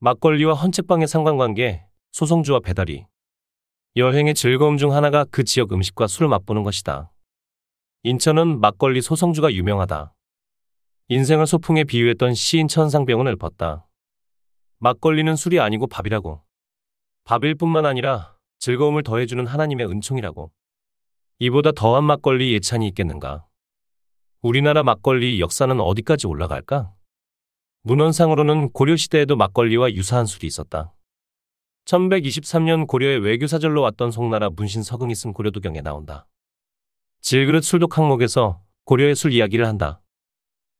막걸리와 헌책방의 상관관계, 소성주와 배달이. 여행의 즐거움 중 하나가 그 지역 음식과 술을 맛보는 것이다. 인천은 막걸리 소성주가 유명하다. 인생을 소풍에 비유했던 시인 천상병은 읊었다. 막걸리는 술이 아니고 밥이라고. 밥일 뿐만 아니라 즐거움을 더해주는 하나님의 은총이라고. 이보다 더한 막걸리 예찬이 있겠는가? 우리나라 막걸리 역사는 어디까지 올라갈까? 문헌상으로는 고려시대에도 막걸리와 유사한 술이 있었다. 1123년 고려의 외교사절로 왔던 송나라 문신 서긍이 쓴 고려도경에 나온다. 질그릇 술독 항목에서 고려의 술 이야기를 한다.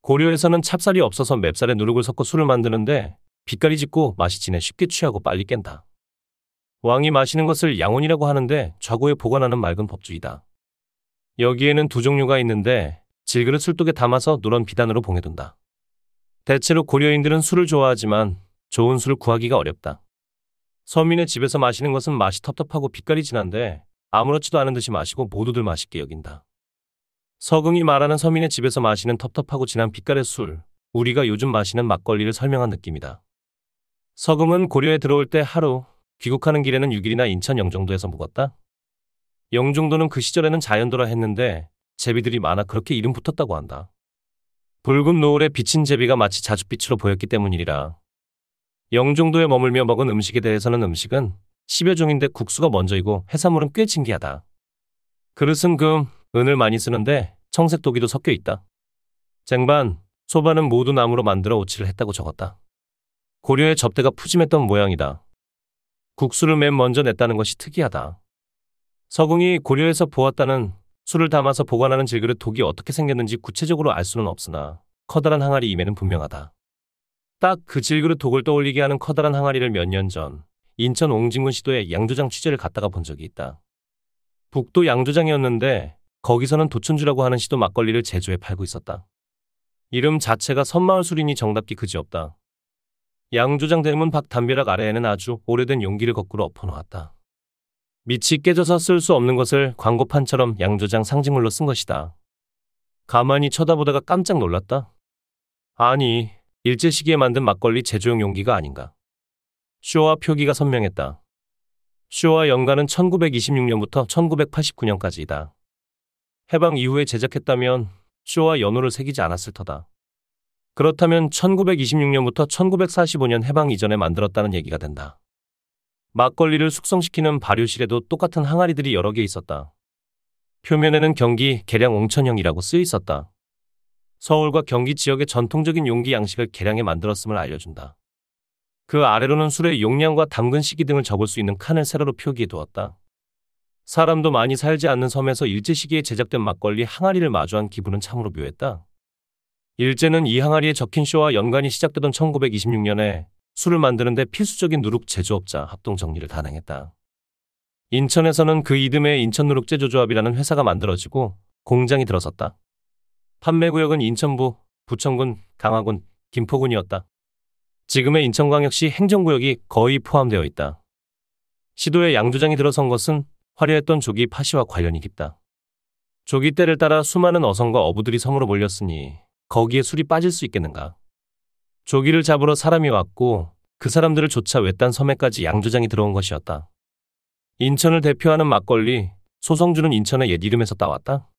고려에서는 찹쌀이 없어서 맵쌀에 누룩을 섞어 술을 만드는데 빛깔이 짙고 맛이 진해 쉽게 취하고 빨리 깬다. 왕이 마시는 것을 양온이라고 하는데 좌고에 보관하는 맑은 법주이다. 여기에는 두 종류가 있는데 질그릇 술독에 담아서 누런 비단으로 봉해둔다. 대체로 고려인들은 술을 좋아하지만 좋은 술을 구하기가 어렵다. 서민의 집에서 마시는 것은 맛이 텁텁하고 빛깔이 진한데 아무렇지도 않은 듯이 마시고 모두들 맛있게 여긴다. 서긍이 말하는 서민의 집에서 마시는 텁텁하고 진한 빛깔의 술, 우리가 요즘 마시는 막걸리를 설명한 느낌이다. 서금은 고려에 들어올 때 하루, 귀국하는 길에는 6일이나 인천 영종도에서 묵었다. 영종도는 그 시절에는 자연도라 했는데 제비들이 많아 그렇게 이름 붙었다고 한다. 붉은 노을에 비친 제비가 마치 자줏빛으로 보였기 때문이리라. 영종도에 머물며 먹은 음식에 대해서는 음식은 10여 종인데 국수가 먼저이고 해산물은 꽤 진기하다. 그릇은 금, 은을 많이 쓰는데 청색 도기도 섞여 있다. 쟁반, 소반은 모두 나무로 만들어 오치를 했다고 적었다. 고려의 접대가 푸짐했던 모양이다. 국수를 맨 먼저 냈다는 것이 특이하다. 서궁이 고려에서 보았다는 술을 담아서 보관하는 질그릇 독이 어떻게 생겼는지 구체적으로 알 수는 없으나 커다란 항아리 임에는 분명하다. 딱 그 질그릇 독을 떠올리게 하는 커다란 항아리를 몇 년 전 인천 옹진군 시도에 양조장 취재를 갔다가 본 적이 있다. 북도 양조장이었는데 거기서는 도천주라고 하는 시도 막걸리를 제조해 팔고 있었다. 이름 자체가 선마을 술이니 정답기 그지없다. 양조장 대문 밖 담벼락 아래에는 아주 오래된 용기를 거꾸로 엎어놓았다. 밑이 깨져서 쓸 수 없는 것을 광고판처럼 양조장 상징물로 쓴 것이다. 가만히 쳐다보다가 깜짝 놀랐다. 아니, 일제시기에 만든 막걸리 제조용 용기가 아닌가. 쇼와 표기가 선명했다. 쇼와 연간은 1926년부터 1989년까지이다. 해방 이후에 제작했다면 쇼와 연호를 새기지 않았을 터다. 그렇다면 1926년부터 1945년 해방 이전에 만들었다는 얘기가 된다. 막걸리를 숙성시키는 발효실에도 똑같은 항아리들이 여러 개 있었다. 표면에는 경기 계량 옹천형이라고 쓰여 있었다. 서울과 경기 지역의 전통적인 용기 양식을 계량해 만들었음을 알려준다. 그 아래로는 술의 용량과 담근 시기 등을 적을 수 있는 칸을 세로로 표기해 두었다. 사람도 많이 살지 않는 섬에서 일제 시기에 제작된 막걸리 항아리를 마주한 기분은 참으로 묘했다. 일제는 이 항아리에 적힌 쇼와 연관이 시작되던 1926년에 술을 만드는데 필수적인 누룩 제조업자 합동 정리를 단행했다. 인천에서는 그 이듬해 인천누룩제조조합이라는 회사가 만들어지고 공장이 들어섰다. 판매구역은 인천부, 부천군, 강화군, 김포군이었다. 지금의 인천광역시 행정구역이 거의 포함되어 있다. 시도에 양조장이 들어선 것은 화려했던 조기 파시와 관련이 깊다. 조기 때를 따라 수많은 어선과 어부들이 섬으로 몰렸으니 거기에 술이 빠질 수 있겠는가. 조기를 잡으러 사람이 왔고 그 사람들을 쫓아 외딴 섬에까지 양조장이 들어온 것이었다. 인천을 대표하는 막걸리, 소성주는 인천의 옛 이름에서 따왔다.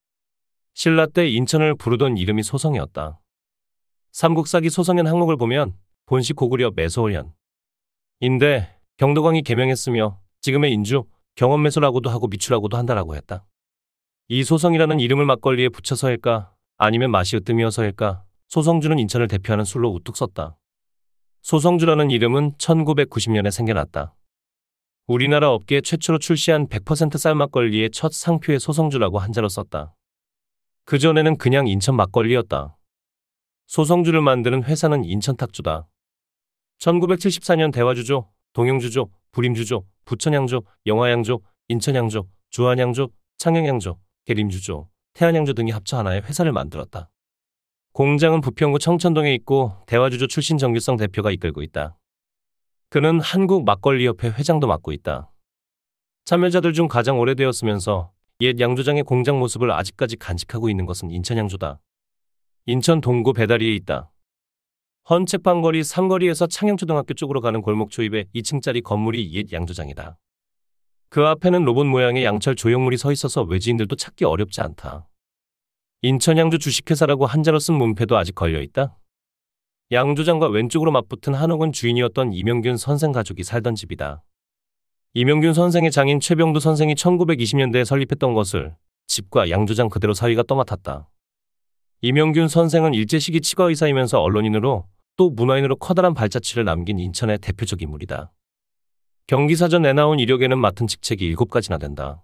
신라 때 인천을 부르던 이름이 소성이었다. 삼국사기 소성현 항목을 보면 본시 고구려 매소월현. 인데 경도광이 개명했으며 지금의 인주, 경원매소라고도 하고 미추라고도 한다라고 했다. 이 소성이라는 이름을 막걸리에 붙여서일까 아니면 맛이 으뜸이어서일까 소성주는 인천을 대표하는 술로 우뚝 섰다. 소성주라는 이름은 1990년에 생겨났다. 우리나라 업계 최초로 출시한 100% 쌀막걸리의 첫 상표에 소성주라고 한자로 썼다. 그전에는 그냥 인천 막걸리였다. 소성주를 만드는 회사는 인천탁주다. 1974년 대화주조, 동영주조, 부림주조, 부천양조, 영화양조, 인천양조, 주안양조, 창녕양조, 계림주조, 태안양조 등이 합쳐 하나의 회사를 만들었다. 공장은 부평구 청천동에 있고 대화주조 출신 정규성 대표가 이끌고 있다. 그는 한국 막걸리협회 회장도 맡고 있다. 참여자들 중 가장 오래되었으면서 옛 양조장의 공장 모습을 아직까지 간직하고 있는 것은 인천 양조다. 인천 동구 배다리에 있다. 헌책방거리 삼거리에서 창영초등학교 쪽으로 가는 골목 초입에 2층짜리 건물이 옛 양조장이다. 그 앞에는 로봇 모양의 양철 조형물이 서 있어서 외지인들도 찾기 어렵지 않다. 인천 양주 주식회사라고 한자로 쓴 문패도 아직 걸려 있다. 양 조장과 왼쪽으로 맞붙은 한옥은 주인이었던 이명균 선생 가족이 살던 집이다. 이명균 선생의 장인 최병두 선생이 1920년대에 설립했던 것을 집과 양 조장 그대로 사위가 떠맡았다. 이명균 선생은 일제시기 치과의사이면서 언론인으로 또 문화인으로 커다란 발자취를 남긴 인천의 대표적 인물이다. 경기사전에 나온 이력에는 맡은 직책이 7가지나 된다.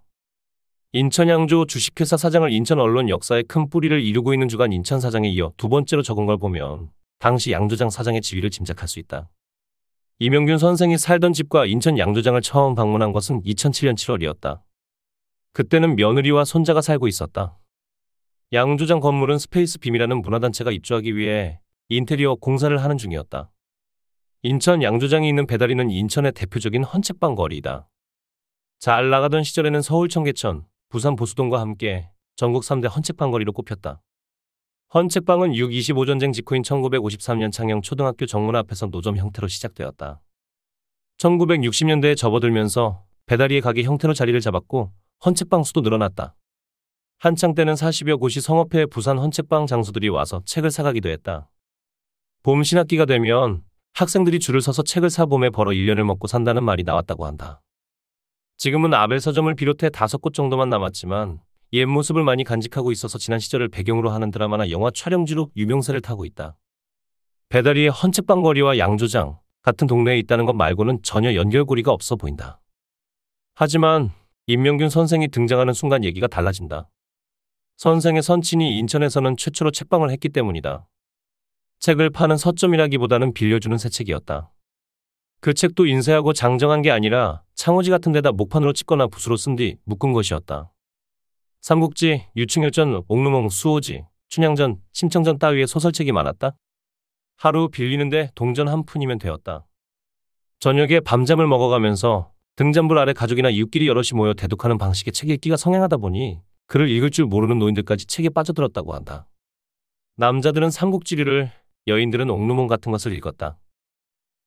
인천 양조 주식회사 사장을 인천 언론 역사에 큰 뿌리를 이루고 있는 주간 인천 사장에 이어 두 번째로 적은 걸 보면 당시 양조장 사장의 지위를 짐작할 수 있다. 이명균 선생이 살던 집과 인천 양조장을 처음 방문한 것은 2007년 7월이었다. 그때는 며느리와 손자가 살고 있었다. 양조장 건물은 스페이스 빔이라는 문화단체가 입주하기 위해 인테리어 공사를 하는 중이었다. 인천 양조장이 있는 배다리는 인천의 대표적인 헌책방 거리이다. 잘 나가던 시절에는 서울 청계천, 부산 보수동과 함께 전국 3대 헌책방 거리로 꼽혔다. 헌책방은 6.25 전쟁 직후인 1953년 창영 초등학교 정문 앞에서 노점 형태로 시작되었다. 1960년대에 접어들면서 배다리의 가게 형태로 자리를 잡았고 헌책방 수도 늘어났다. 한창 때는 40여 곳이 성업해 부산 헌책방 장수들이 와서 책을 사가기도 했다. 봄 신학기가 되면 학생들이 줄을 서서 책을 사 봄에 벌어 1년을 먹고 산다는 말이 나왔다고 한다. 지금은 아벨 서점을 비롯해 다섯 곳 정도만 남았지만 옛 모습을 많이 간직하고 있어서 지난 시절을 배경으로 하는 드라마나 영화 촬영지로 유명세를 타고 있다. 배다리의 헌책방 거리와 양조장 같은 동네에 있다는 것 말고는 전혀 연결고리가 없어 보인다. 하지만 임명균 선생이 등장하는 순간 얘기가 달라진다. 선생의 선친이 인천에서는 최초로 책방을 했기 때문이다. 책을 파는 서점이라기보다는 빌려주는 새 책이었다. 그 책도 인쇄하고 장정한 게 아니라 창호지 같은 데다 목판으로 찍거나 붓으로 쓴 뒤 묶은 것이었다. 삼국지, 유충혈전, 옥루몽, 수호지, 춘향전, 심청전 따위의 소설책이 많았다. 하루 빌리는데 동전 한 푼이면 되었다. 저녁에 밤잠을 먹어가면서 등잔불 아래 가족이나 이웃끼리 여럿이 모여 대독하는 방식의 책 읽기가 성행하다 보니 글을 읽을 줄 모르는 노인들까지 책에 빠져들었다고 한다. 남자들은 삼국지류를, 여인들은 옥루몽 같은 것을 읽었다.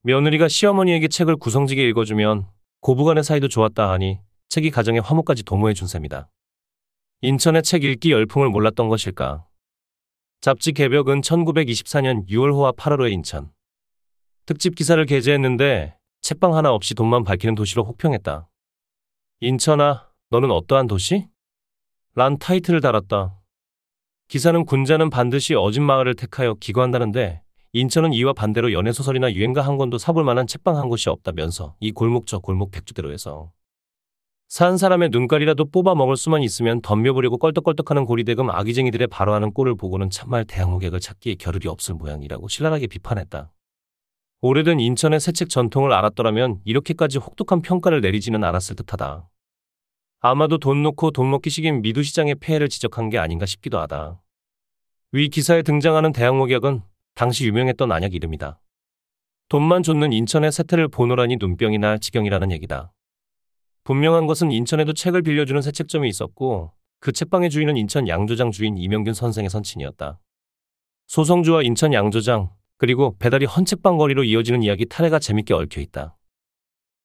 며느리가 시어머니에게 책을 구성지게 읽어주면 고부간의 사이도 좋았다 하니 책이 가정의 화목까지 도모해 준 셈이다. 인천의 책 읽기 열풍을 몰랐던 것일까? 잡지 개벽은 1924년 6월호와 8월호의 인천. 특집 기사를 게재했는데 책방 하나 없이 돈만 밝히는 도시로 혹평했다. 인천아, 너는 어떠한 도시? 란 타이틀을 달았다. 기사는 군자는 반드시 어진 마을을 택하여 기거한다는데 인천은 이와 반대로 연애소설이나 유행가 한 권도 사볼 만한 책방 한 곳이 없다면서 이 골목 저 골목 백주대로에서 산 사람의 눈깔이라도 뽑아 먹을 수만 있으면 덤벼보려고 껄떡껄떡하는 고리대금 아기쟁이들의 바로하는 꼴을 보고는 참말 대항호객을 찾기에 겨를이 없을 모양이라고 신랄하게 비판했다. 오래된 인천의 새책 전통을 알았더라면 이렇게까지 혹독한 평가를 내리지는 않았을 듯하다. 아마도 돈 놓고 돈 먹기 식인 미두시장의 폐해를 지적한 게 아닌가 싶기도 하다. 위 기사에 등장하는 대항목약은 당시 유명했던 안약 이름이다. 돈만 줬는 인천의 세태를 보노라니 눈병이 날 지경이라는 얘기다. 분명한 것은 인천에도 책을 빌려주는 새 책점이 있었고 그 책방의 주인은 인천 양조장 주인 이명균 선생의 선친이었다. 소성주와 인천 양조장 그리고 배달이 헌책방 거리로 이어지는 이야기 탈해가 재밌게 얽혀 있다.